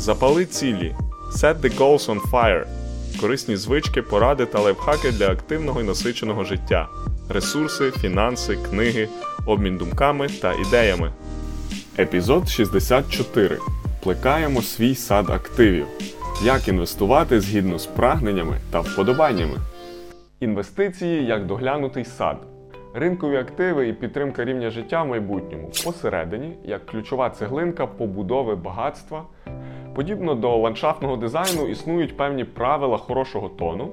Запали цілі. Set the goals on fire. Корисні звички, поради та лайфхаки для активного і насиченого життя. Ресурси, фінанси, книги, обмін думками та ідеями. Епізод 64. Плекаємо свій сад активів. Як інвестувати згідно з прагненнями та вподобаннями. Інвестиції як доглянутий сад. Ринкові активи і підтримка рівня життя в майбутньому посередині як ключова цеглинка побудови багатства. Подібно до ландшафтного дизайну існують певні правила хорошого тону,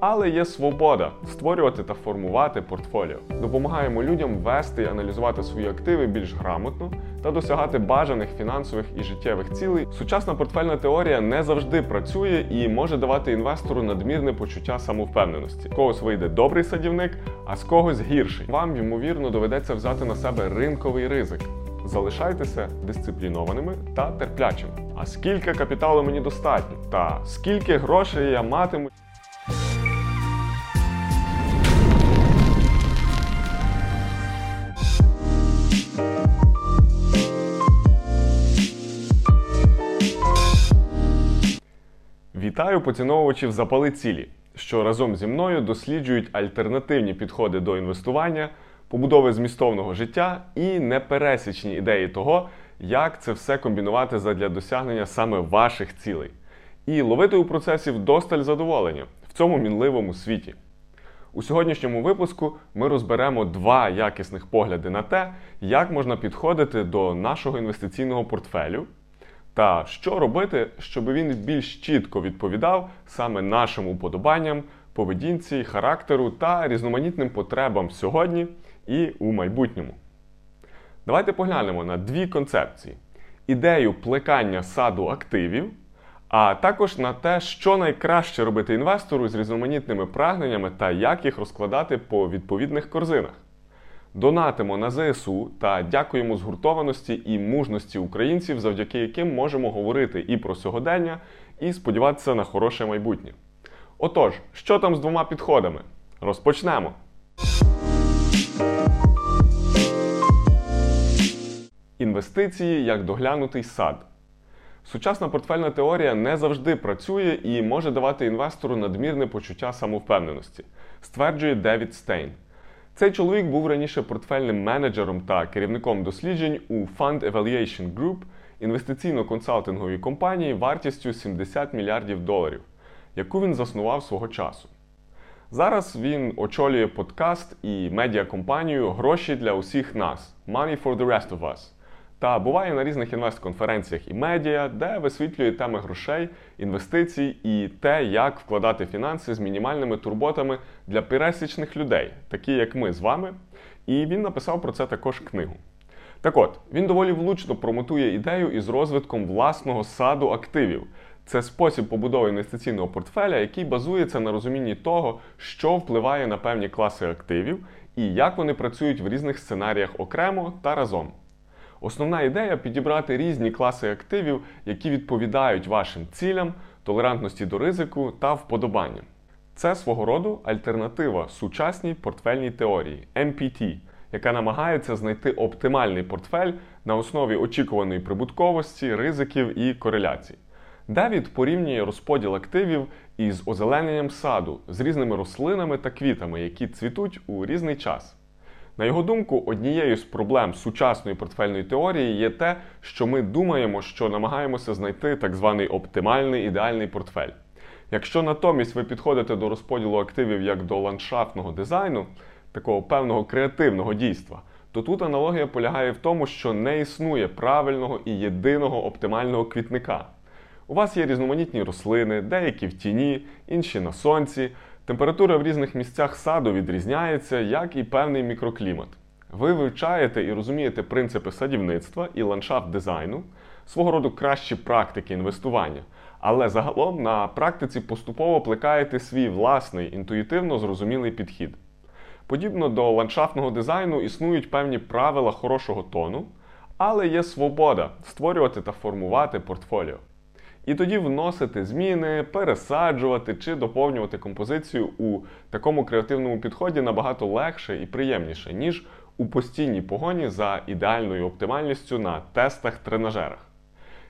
але є свобода створювати та формувати портфоліо. Допомагаємо людям вести і аналізувати свої активи більш грамотно та досягати бажаних фінансових і життєвих цілей. Сучасна портфельна теорія не завжди працює і може давати інвестору надмірне почуття самовпевненості. З когось вийде добрий садівник, а з когось гірший. Вам ймовірно доведеться взяти на себе ринковий ризик. Залишайтеся дисциплінованими та терплячими. А скільки капіталу мені достатньо? Та скільки грошей я матиму? Вітаю поціновувачів запали цілі, що разом зі мною досліджують альтернативні підходи до інвестування, побудови змістовного життя і непересічні ідеї того, як це все комбінувати задля досягнення саме ваших цілей, і ловити у процесі вдосталь задоволення в цьому мінливому світі. У сьогоднішньому випуску ми розберемо два якісних погляди на те, як можна підходити до нашого інвестиційного портфелю. Та що робити, щоб він більш чітко відповідав саме нашим уподобанням, поведінці, характеру та різноманітним потребам сьогодні і у майбутньому. Давайте поглянемо на дві концепції: ідею плекання саду активів, а також на те, що найкраще робити інвестору з різноманітними прагненнями та як їх розкладати по відповідних корзинах. Донатимо на ЗСУ та дякуємо згуртованості і мужності українців, завдяки яким можемо говорити і про сьогодення, і сподіватися на хороше майбутнє. Отож, що там з двома підходами? Розпочнемо! Інвестиції як доглянутий сад. Сучасна портфельна теорія не завжди працює і може давати інвестору надмірне почуття самовпевненості, стверджує Девід Стейн. Цей чоловік був раніше портфельним менеджером та керівником досліджень у Fund Evaluation Group, інвестиційно-консалтинговій компанії вартістю 70 мільярдів доларів, яку він заснував свого часу. Зараз він очолює подкаст і медіакомпанію Гроші для усіх нас Money for the rest of us та буває на різних інвестконференціях і медіа, де висвітлює теми грошей, інвестицій і те, як вкладати фінанси з мінімальними турботами для пересічних людей, такі як ми з вами. І він написав про це також книгу. Так от, він доволі влучно промотує ідею із розвитком власного саду активів. Це спосіб побудови інвестиційного портфеля, який базується на розумінні того, що впливає на певні класи активів і як вони працюють в різних сценаріях окремо та разом. Основна ідея підібрати різні класи активів, які відповідають вашим цілям, толерантності до ризику та вподобанням. Це свого роду альтернатива сучасній портфельній теорії MPT, яка намагається знайти оптимальний портфель на основі очікуваної прибутковості, ризиків і кореляцій. Девід порівнює розподіл активів із озелененням саду з різними рослинами та квітами, які цвітуть у різний час. На його думку, однією з проблем сучасної портфельної теорії є те, що ми думаємо, що намагаємося знайти так званий оптимальний ідеальний портфель. Якщо натомість ви підходите до розподілу активів як до ландшафтного дизайну, такого певного креативного дійства, то тут аналогія полягає в тому, що не існує правильного і єдиного оптимального квітника. У вас є різноманітні рослини, деякі в тіні, інші на сонці. Температура в різних місцях саду відрізняється, як і певний мікроклімат. Ви вивчаєте і розумієте принципи садівництва і ландшафт дизайну, свого роду кращі практики інвестування, але загалом на практиці поступово плекаєте свій власний інтуїтивно зрозумілий підхід. Подібно до ландшафтного дизайну існують певні правила хорошого тону, але є свобода створювати та формувати портфоліо. І тоді вносити зміни, пересаджувати чи доповнювати композицію у такому креативному підході набагато легше і приємніше, ніж у постійній погоні за ідеальною оптимальністю на тестах-тренажерах.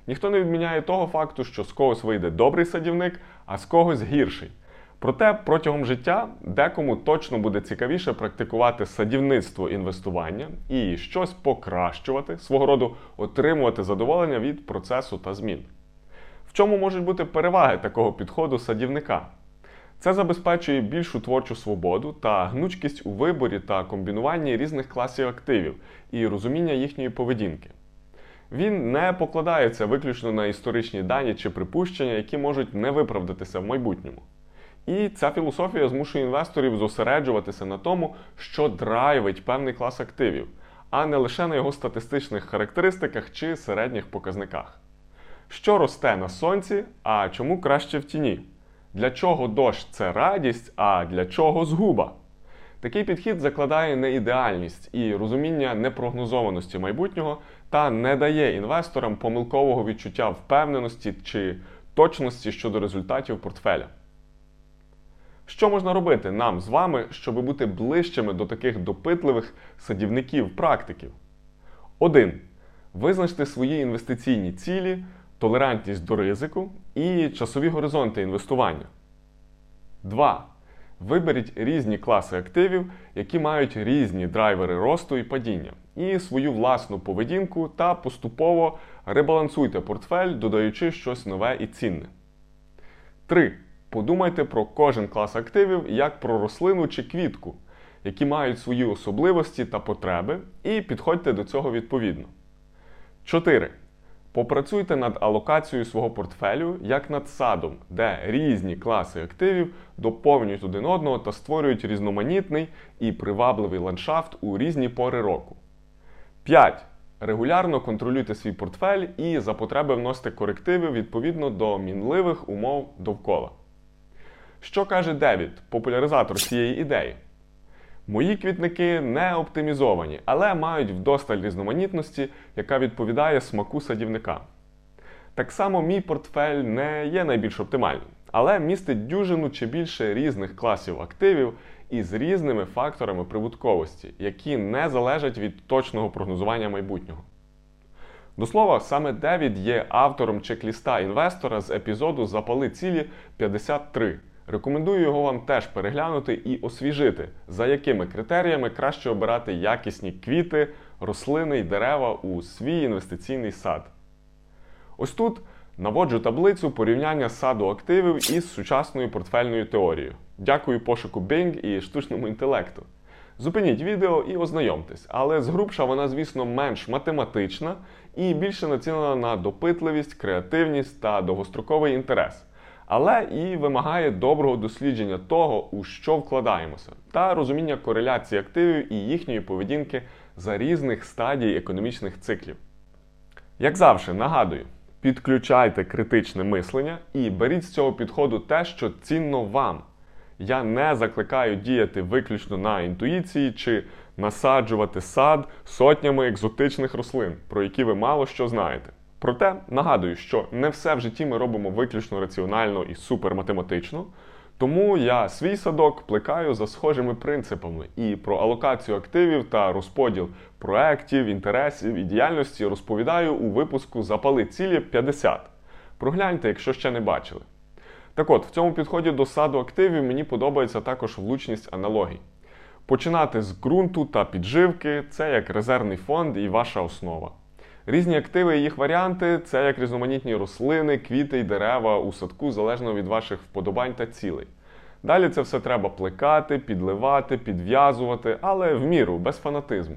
Ніхто не відміняє того факту, що з когось вийде добрий садівник, а з когось гірший. Проте протягом життя декому точно буде цікавіше практикувати садівництво інвестування і щось покращувати, свого роду отримувати задоволення від процесу та змін. Чому можуть бути переваги такого підходу садівника? Це забезпечує більшу творчу свободу та гнучкість у виборі та комбінуванні різних класів активів і розуміння їхньої поведінки. Він не покладається виключно на історичні дані чи припущення, які можуть не виправдатися в майбутньому. І ця філософія змушує інвесторів зосереджуватися на тому, що драйвить певний клас активів, а не лише на його статистичних характеристиках чи середніх показниках. Що росте на сонці, а чому краще в тіні? Для чого дощ це радість, а для чого згуба? Такий підхід закладає неідеальність і розуміння непрогнозованості майбутнього та не дає інвесторам помилкового відчуття впевненості чи точності щодо результатів портфеля. Що можна робити нам з вами, щоб бути ближчими до таких допитливих садівників-практиків? 1. Визначте свої інвестиційні цілі, толерантність до ризику і часові горизонти інвестування. 2. Виберіть різні класи активів, які мають різні драйвери росту і падіння, і свою власну поведінку та поступово ребалансуйте портфель, додаючи щось нове і цінне. 3. Подумайте про кожен клас активів як про рослину чи квітку, які мають свої особливості та потреби, і підходьте до цього відповідно. 4. Попрацюйте над алокацією свого портфелю як над садом, де різні класи активів доповнюють один одного та створюють різноманітний і привабливий ландшафт у різні пори року. 5. Регулярно контролюйте свій портфель і за потреби вносите корективи відповідно до мінливих умов довкола. Що каже Девід, популяризатор цієї ідеї? Мої квітники не оптимізовані, але мають вдосталь різноманітності, яка відповідає смаку садівника. Так само мій портфель не є найбільш оптимальним, але містить дюжину чи більше різних класів активів із різними факторами прибутковості, які не залежать від точного прогнозування майбутнього. До слова, саме Девід є автором чек-ліста інвестора з епізоду Запали цілі 53. Рекомендую його вам теж переглянути і освіжити, за якими критеріями краще обирати якісні квіти, рослини й дерева у свій інвестиційний сад. Ось тут наводжу таблицю порівняння саду активів із сучасною портфельною теорією. Дякую пошуку Bing і штучному інтелекту. Зупиніть відео і ознайомтесь, але згрубша вона, звісно, менш математична і більше націлена на допитливість, креативність та довгостроковий інтерес але і вимагає доброго дослідження того, у що вкладаємося, та розуміння кореляції активів і їхньої поведінки за різних стадій економічних циклів. Як завжди, нагадую, підключайте критичне мислення і беріть з цього підходу те, що цінно вам. Я не закликаю діяти виключно на інтуїції чи насаджувати сад сотнями екзотичних рослин, про які ви мало що знаєте. Проте нагадую, що не все в житті ми робимо виключно раціонально і суперматематично. Тому я свій садок плекаю за схожими принципами і про алокацію активів та розподіл проєктів, інтересів і діяльності розповідаю у випуску Запали цілі 50. Прогляньте, якщо ще не бачили. Так от, в цьому підході до саду активів мені подобається також влучність аналогій. Починати з ґрунту та підживки це як резервний фонд і ваша основа. Різні активи і їх варіанти це як різноманітні рослини, квіти й дерева у садку залежно від ваших вподобань та цілей. Далі це все треба плекати, підливати, підв'язувати, але в міру, без фанатизму,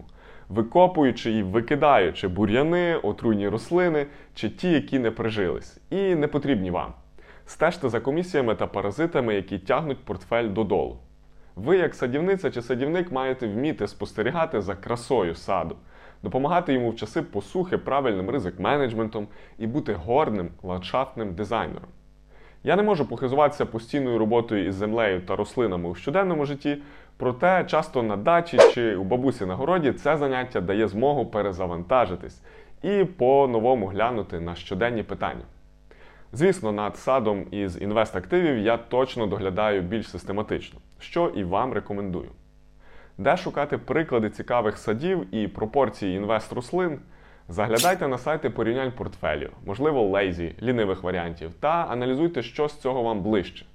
викопуючи і викидаючи бур'яни, отруйні рослини чи ті, які не прижились, і не потрібні вам. Стежте за комісіями та паразитами, які тягнуть портфель додолу. Ви, як садівниця чи садівник, маєте вміти спостерігати за красою саду допомагати йому в часи посухи правильним ризик-менеджментом і бути горним ландшафтним дизайнером. Я не можу похизуватися постійною роботою із землею та рослинами у щоденному житті, проте часто на дачі чи у бабусі на городі це заняття дає змогу перезавантажитись і по-новому глянути на щоденні питання. Звісно, над садом із інвест-активів я точно доглядаю більш систематично, що і вам рекомендую. Де шукати приклади цікавих садів і пропорції інвест рослин? Заглядайте на сайти порівнянь портфелів, можливо, лейзі, лінивих варіантів, та аналізуйте, що з цього вам ближче.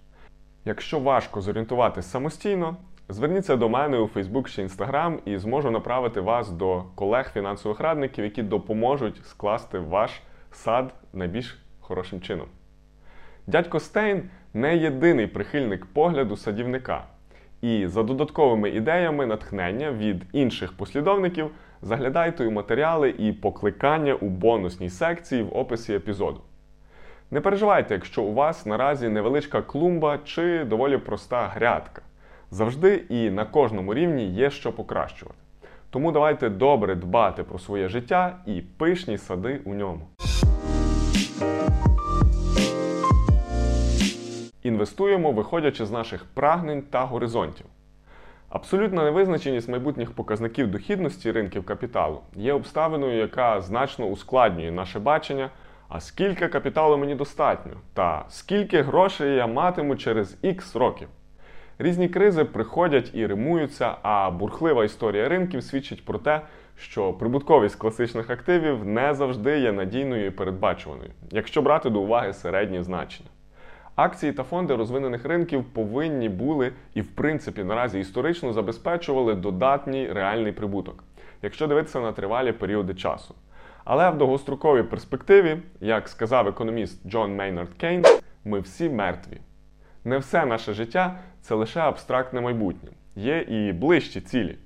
Якщо важко зорієнтуватись самостійно, зверніться до мене у Facebook чи Instagram і зможу направити вас до колег фінансових радників, які допоможуть скласти ваш сад найбільш хорошим чином. Дядько Стейн не єдиний прихильник погляду садівника. І за додатковими ідеями натхнення від інших послідовників заглядайте у матеріали і покликання у бонусній секції в описі епізоду. Не переживайте, якщо у вас наразі невеличка клумба чи доволі проста грядка. Завжди і на кожному рівні є що покращувати. Тому давайте добре дбати про своє життя і пишні сади у ньому. Інвестуємо, виходячи з наших прагнень та горизонтів. Абсолютна невизначеність майбутніх показників дохідності ринків капіталу є обставиною, яка значно ускладнює наше бачення, а скільки капіталу мені достатньо, та скільки грошей я матиму через X років. Різні кризи приходять і римуються, а бурхлива історія ринків свідчить про те, що прибутковість класичних активів не завжди є надійною і передбачуваною, якщо брати до уваги середні значення. Акції та фонди розвинених ринків повинні були і, в принципі, наразі історично забезпечували додатній реальний прибуток, якщо дивитися на тривалі періоди часу. Але в довгостроковій перспективі, як сказав економіст Джон Мейнард Кейнс, ми всі мертві. Не все наше життя це лише абстрактне майбутнє, є і ближчі цілі.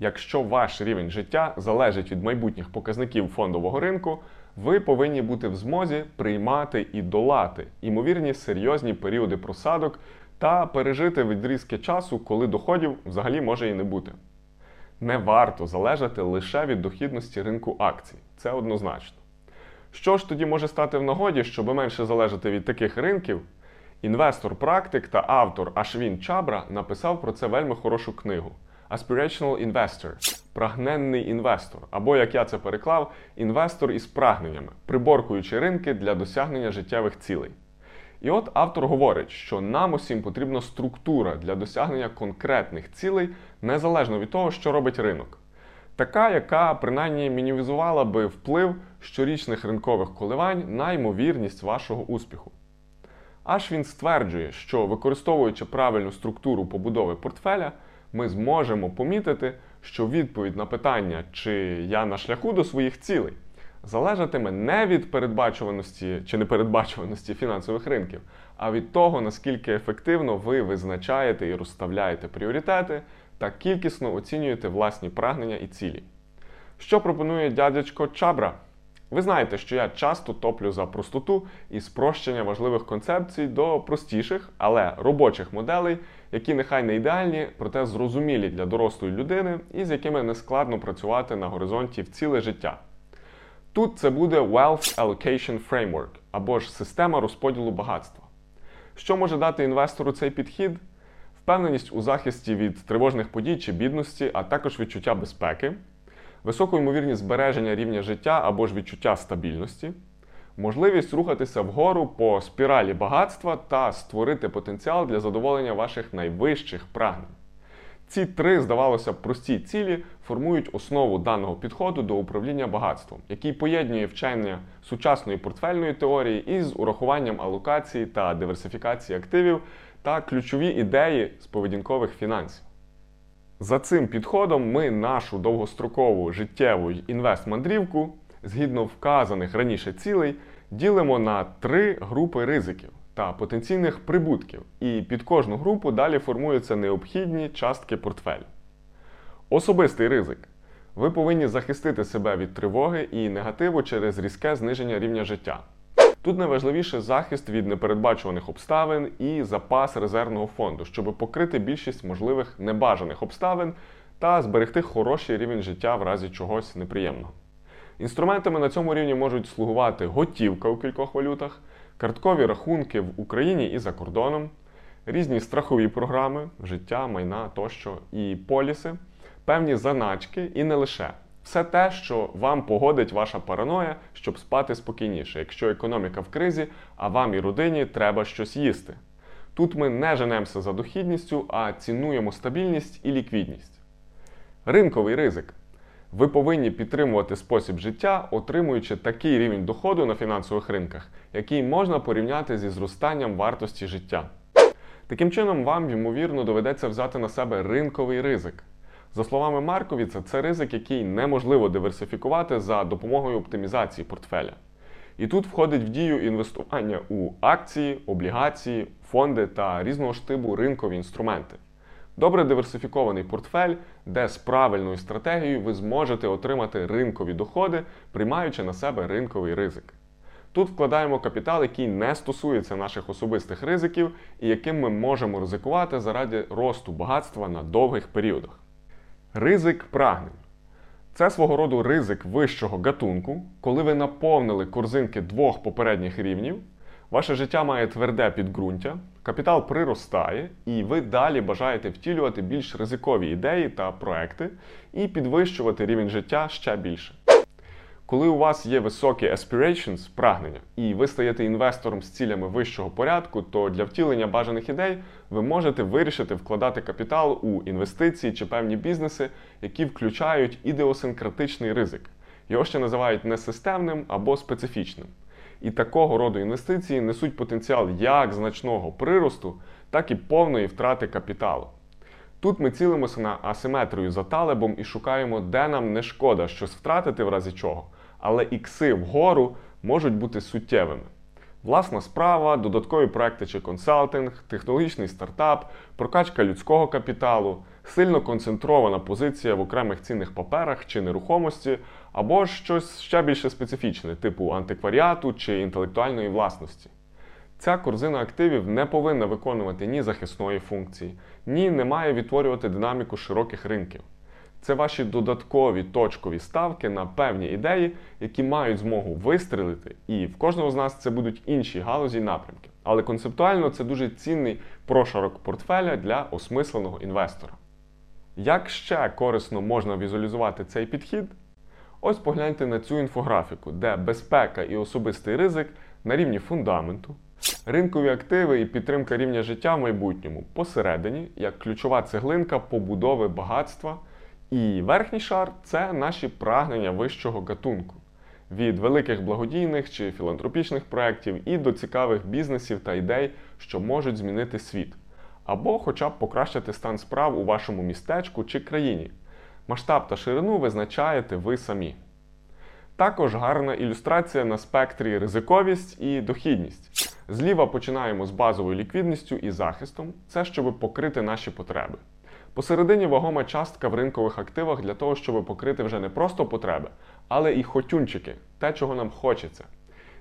Якщо ваш рівень життя залежить від майбутніх показників фондового ринку, ви повинні бути в змозі приймати і долати імовірні серйозні періоди просадок та пережити відрізки часу, коли доходів взагалі може і не бути. Не варто залежати лише від дохідності ринку акцій, це однозначно. Що ж тоді може стати в нагоді, щоб менше залежати від таких ринків? Інвестор-практик та автор Ашвін Чабра написав про це вельми хорошу книгу Aspirational Investor прагненний інвестор, або, як я це переклав, інвестор із прагненнями, приборкуючи ринки для досягнення життєвих цілей. І от автор говорить, що нам усім потрібна структура для досягнення конкретних цілей, незалежно від того, що робить ринок. Така, яка принаймні мінімізувала би вплив щорічних ринкових коливань на ймовірність вашого успіху. Аж він стверджує, що використовуючи правильну структуру побудови портфеля, ми зможемо помітити, що відповідь на питання, чи я на шляху до своїх цілей, залежатиме не від передбачуваності чи непередбачуваності фінансових ринків, а від того, наскільки ефективно ви визначаєте і розставляєте пріоритети та кількісно оцінюєте власні прагнення і цілі. Що пропонує дядечко Чабра? Ви знаєте, що я часто топлю за простоту і спрощення важливих концепцій до простіших, але робочих моделей, які нехай не ідеальні, проте зрозумілі для дорослої людини і з якими не складно працювати на горизонті в ціле життя. Тут це буде Wealth Allocation Framework або ж система розподілу багатства. Що може дати інвестору цей підхід? Впевненість у захисті від тривожних подій чи бідності, а також відчуття безпеки високу ймовірність збереження рівня життя або ж відчуття стабільності, можливість рухатися вгору по спіралі багатства та створити потенціал для задоволення ваших найвищих прагнень. Ці три, здавалося прості цілі формують основу даного підходу до управління багатством, який поєднує вчення сучасної портфельної теорії із урахуванням алокації та диверсифікації активів та ключові ідеї з поведінкових фінансів. За цим підходом ми нашу довгострокову життєву інвест-мандрівку, згідно вказаних раніше цілей, ділимо на три групи ризиків та потенційних прибутків, і під кожну групу далі формуються необхідні частки портфелю. Особистий ризик. Ви повинні захистити себе від тривоги і негативу через різке зниження рівня життя. Тут найважливіше захист від непередбачуваних обставин і запас резервного фонду, щоб покрити більшість можливих небажаних обставин та зберегти хороший рівень життя в разі чогось неприємного. Інструментами на цьому рівні можуть слугувати готівка у кількох валютах, карткові рахунки в Україні і за кордоном, різні страхові програми, життя, майна тощо і поліси, певні заначки і не лише. Все те, що вам погодить ваша параноя, щоб спати спокійніше, якщо економіка в кризі, а вам і родині треба щось їсти. Тут ми не женемося за дохідністю, а цінуємо стабільність і ліквідність. Ринковий ризик. Ви повинні підтримувати спосіб життя, отримуючи такий рівень доходу на фінансових ринках, який можна порівняти зі зростанням вартості життя. Таким чином, вам, ймовірно, доведеться взяти на себе ринковий ризик. За словами Марковіца, це ризик, який неможливо диверсифікувати за допомогою оптимізації портфеля. І тут входить в дію інвестування у акції, облігації, фонди та різного штибу ринкові інструменти. Добре диверсифікований портфель, де з правильною стратегією ви зможете отримати ринкові доходи, приймаючи на себе ринковий ризик. Тут вкладаємо капітал, який не стосується наших особистих ризиків і яким ми можемо ризикувати заради росту багатства на довгих періодах. Ризик прагнень. Це свого роду ризик вищого гатунку, коли ви наповнили корзинки двох попередніх рівнів, ваше життя має тверде підґрунтя, капітал приростає, і ви далі бажаєте втілювати більш ризикові ідеї та проекти і підвищувати рівень життя ще більше. Коли у вас є високі aspirations, прагнення, і ви стаєте інвестором з цілями вищого порядку, то для втілення бажаних ідей ви можете вирішити вкладати капітал у інвестиції чи певні бізнеси, які включають ідеосинкратичний ризик. Його ще називають несистемним або специфічним. І такого роду інвестиції несуть потенціал як значного приросту, так і повної втрати капіталу. Тут ми цілимося на асиметрію за талебом і шукаємо, де нам не шкода щось втратити в разі чого, але ікси вгору можуть бути суттєвими. Власна справа, додаткові проекти чи консалтинг, технологічний стартап, прокачка людського капіталу, сильно концентрована позиція в окремих цінних паперах чи нерухомості, або щось ще більше специфічне, типу антикваріату чи інтелектуальної власності. Ця корзина активів не повинна виконувати ні захисної функції, ні не має відтворювати динаміку широких ринків. Це ваші додаткові точкові ставки на певні ідеї, які мають змогу вистрілити, і в кожного з нас це будуть інші галузі і напрямки. Але концептуально це дуже цінний прошарок портфеля для осмисленого інвестора. Як ще корисно можна візуалізувати цей підхід? Ось погляньте на цю інфографіку, де безпека і особистий ризик на рівні фундаменту, ринкові активи і підтримка рівня життя в майбутньому посередині, як ключова цеглинка побудови багатства. І верхній шар це наші прагнення вищого гатунку. Від великих благодійних чи філантропічних проєктів і до цікавих бізнесів та ідей, що можуть змінити світ, або хоча б покращити стан справ у вашому містечку чи країні. Масштаб та ширину визначаєте ви самі. Також гарна ілюстрація на спектрі ризиковість і дохідність. Зліва починаємо з базовою ліквідністю і захистом, це щоб покрити наші потреби. Посередині вагома частка в ринкових активах для того, щоб покрити вже не просто потреби, але і хотюнчики, те, чого нам хочеться.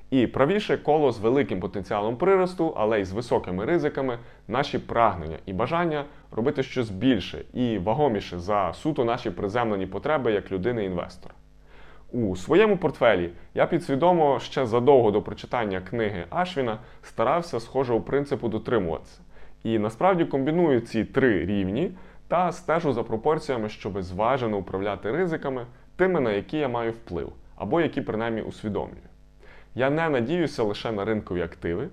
І правіше коло з великим потенціалом приросту, але й з високими ризиками, наші прагнення і бажання робити щось більше і вагоміше за суто наші приземлені потреби як людини-інвестора. У своєму портфелі я підсвідомо ще задовго до прочитання книги Ашвіна старався схожого принципу дотримуватися. І насправді комбіную ці три рівні та стежу за пропорціями, щоб зважено управляти ризиками, тими, на які я маю вплив, або які принаймні усвідомлюю. Я не надіюся лише на ринкові активи,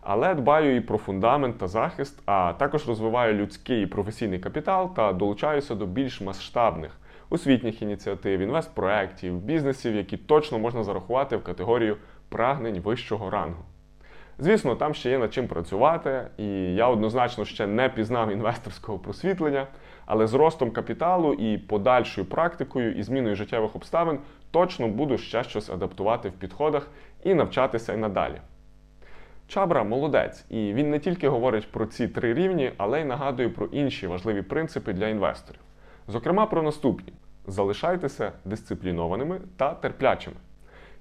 але дбаю і про фундамент та захист, а також розвиваю людський і професійний капітал та долучаюся до більш масштабних освітніх ініціатив, інвестпроєктів, бізнесів, які точно можна зарахувати в категорію прагнень вищого рангу. Звісно, там ще є над чим працювати, і я однозначно ще не пізнав інвесторського просвітлення, але з ростом капіталу і подальшою практикою і зміною життєвих обставин точно буду ще щось адаптувати в підходах і навчатися й надалі. Чабра молодець, і він не тільки говорить про ці три рівні, але й нагадує про інші важливі принципи для інвесторів. Зокрема, про наступні: залишайтеся дисциплінованими та терплячими.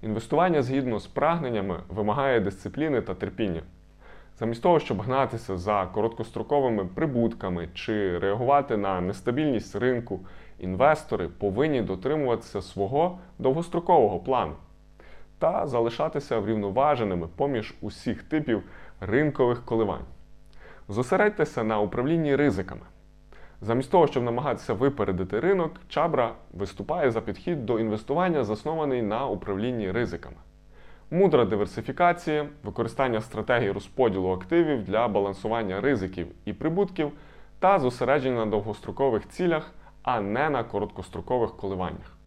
Інвестування згідно з прагненнями вимагає дисципліни та терпіння. Замість того, щоб гнатися за короткостроковими прибутками чи реагувати на нестабільність ринку, інвестори повинні дотримуватися свого довгострокового плану та залишатися врівноваженими поміж усіх типів ринкових коливань. Зосередьтеся на управлінні ризиками. Замість того, щоб намагатися випередити ринок, Чабра виступає за підхід до інвестування, заснований на управлінні ризиками. Мудра диверсифікація, використання стратегії розподілу активів для балансування ризиків і прибутків та зосередження на довгострокових цілях, а не на короткострокових коливаннях.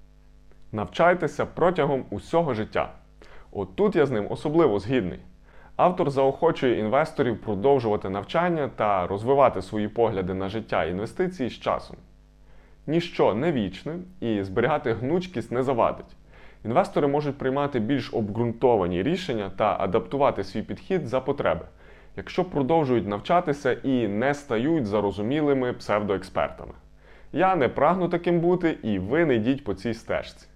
Навчайтеся протягом усього життя. От тут я з ним особливо згідний. Автор заохочує інвесторів продовжувати навчання та розвивати свої погляди на життя і інвестиції з часом. Ніщо не вічне і зберігати гнучкість не завадить. Інвестори можуть приймати більш обґрунтовані рішення та адаптувати свій підхід за потреби, якщо продовжують навчатися і не стають зарозумілими псевдоекспертами. Я не прагну таким бути, і ви не йдіть по цій стежці.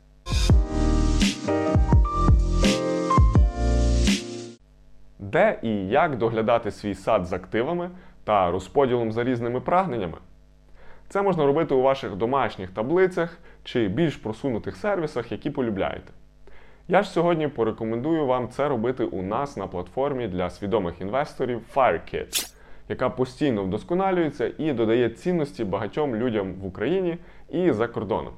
Де і як доглядати свій сад з активами та розподілом за різними прагненнями? Це можна робити у ваших домашніх таблицях чи більш просунутих сервісах, які полюбляєте. Я ж сьогодні порекомендую вам це робити у нас на платформі для свідомих інвесторів FireKit, яка постійно вдосконалюється і додає цінності багатьом людям в Україні і за кордоном.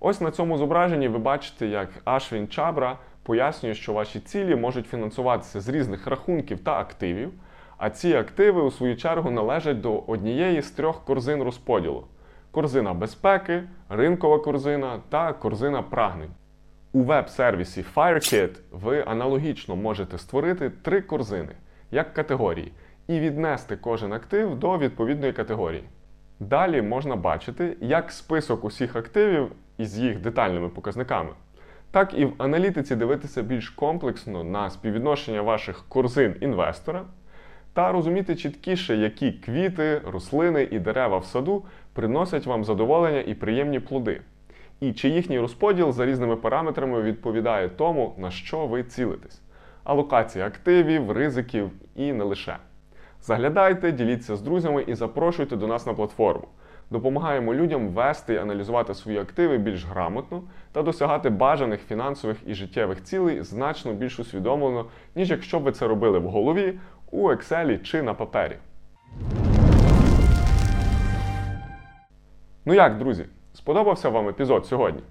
Ось на цьому зображенні ви бачите, як Ашвін Чабра пояснює, що ваші цілі можуть фінансуватися з різних рахунків та активів, а ці активи, у свою чергу, належать до однієї з трьох корзин розподілу: корзина безпеки, ринкова корзина та корзина прагнень. У веб-сервісі FireKit ви аналогічно можете створити три корзини як категорії і віднести кожен актив до відповідної категорії. Далі можна бачити як список усіх активів із їх детальними показниками, так і в аналітиці дивитися більш комплексно на співвідношення ваших корзин інвестора та розуміти чіткіше, які квіти, рослини і дерева в саду приносять вам задоволення і приємні плоди, і чи їхній розподіл за різними параметрами відповідає тому, на що ви цілитесь. Алокація активів, ризиків і не лише. Заглядайте, діліться з друзями і запрошуйте до нас на платформу. Допомагаємо людям вести і аналізувати свої активи більш грамотно та досягати бажаних фінансових і життєвих цілей значно більш усвідомлено, ніж якщо ви це робили в голові, у Excel чи на папері. Ну як, друзі, сподобався вам епізод сьогодні?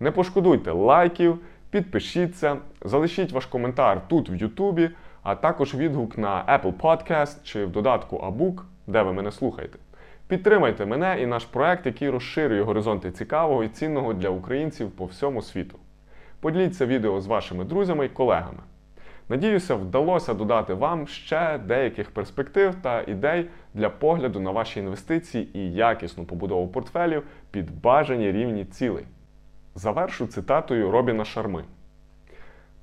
Не пошкодуйте лайків, підпишіться, залишіть ваш коментар тут в Ютубі, а також відгук на Apple Podcast чи в додатку Abook, де ви мене слухаєте. Підтримайте мене і наш проект, який розширює горизонти цікавого і цінного для українців по всьому світу. Поділіться відео з вашими друзями і колегами. Надіюся, вдалося додати вам ще деяких перспектив та ідей для погляду на ваші інвестиції і якісну побудову портфелів під бажані рівні цілей. Завершу цитатою Робіна Шарми: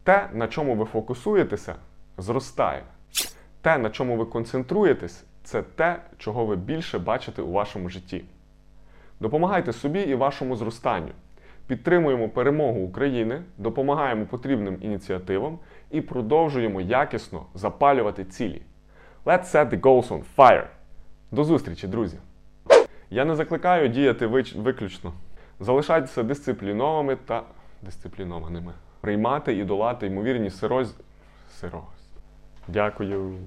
Те, на чому ви фокусуєтеся, зростає. Те, на чому ви концентруєтесь, це те, чого ви більше бачите у вашому житті. Допомагайте собі і вашому зростанню. Підтримуємо перемогу України, допомагаємо потрібним ініціативам і продовжуємо якісно запалювати цілі. Let's set the goals on fire! До зустрічі, друзі! Я не закликаю діяти вич- виключно. Залишайтеся дисциплінованими та дисциплінованими. Приймати і долати ймовірні сироз... сироз. Дякую.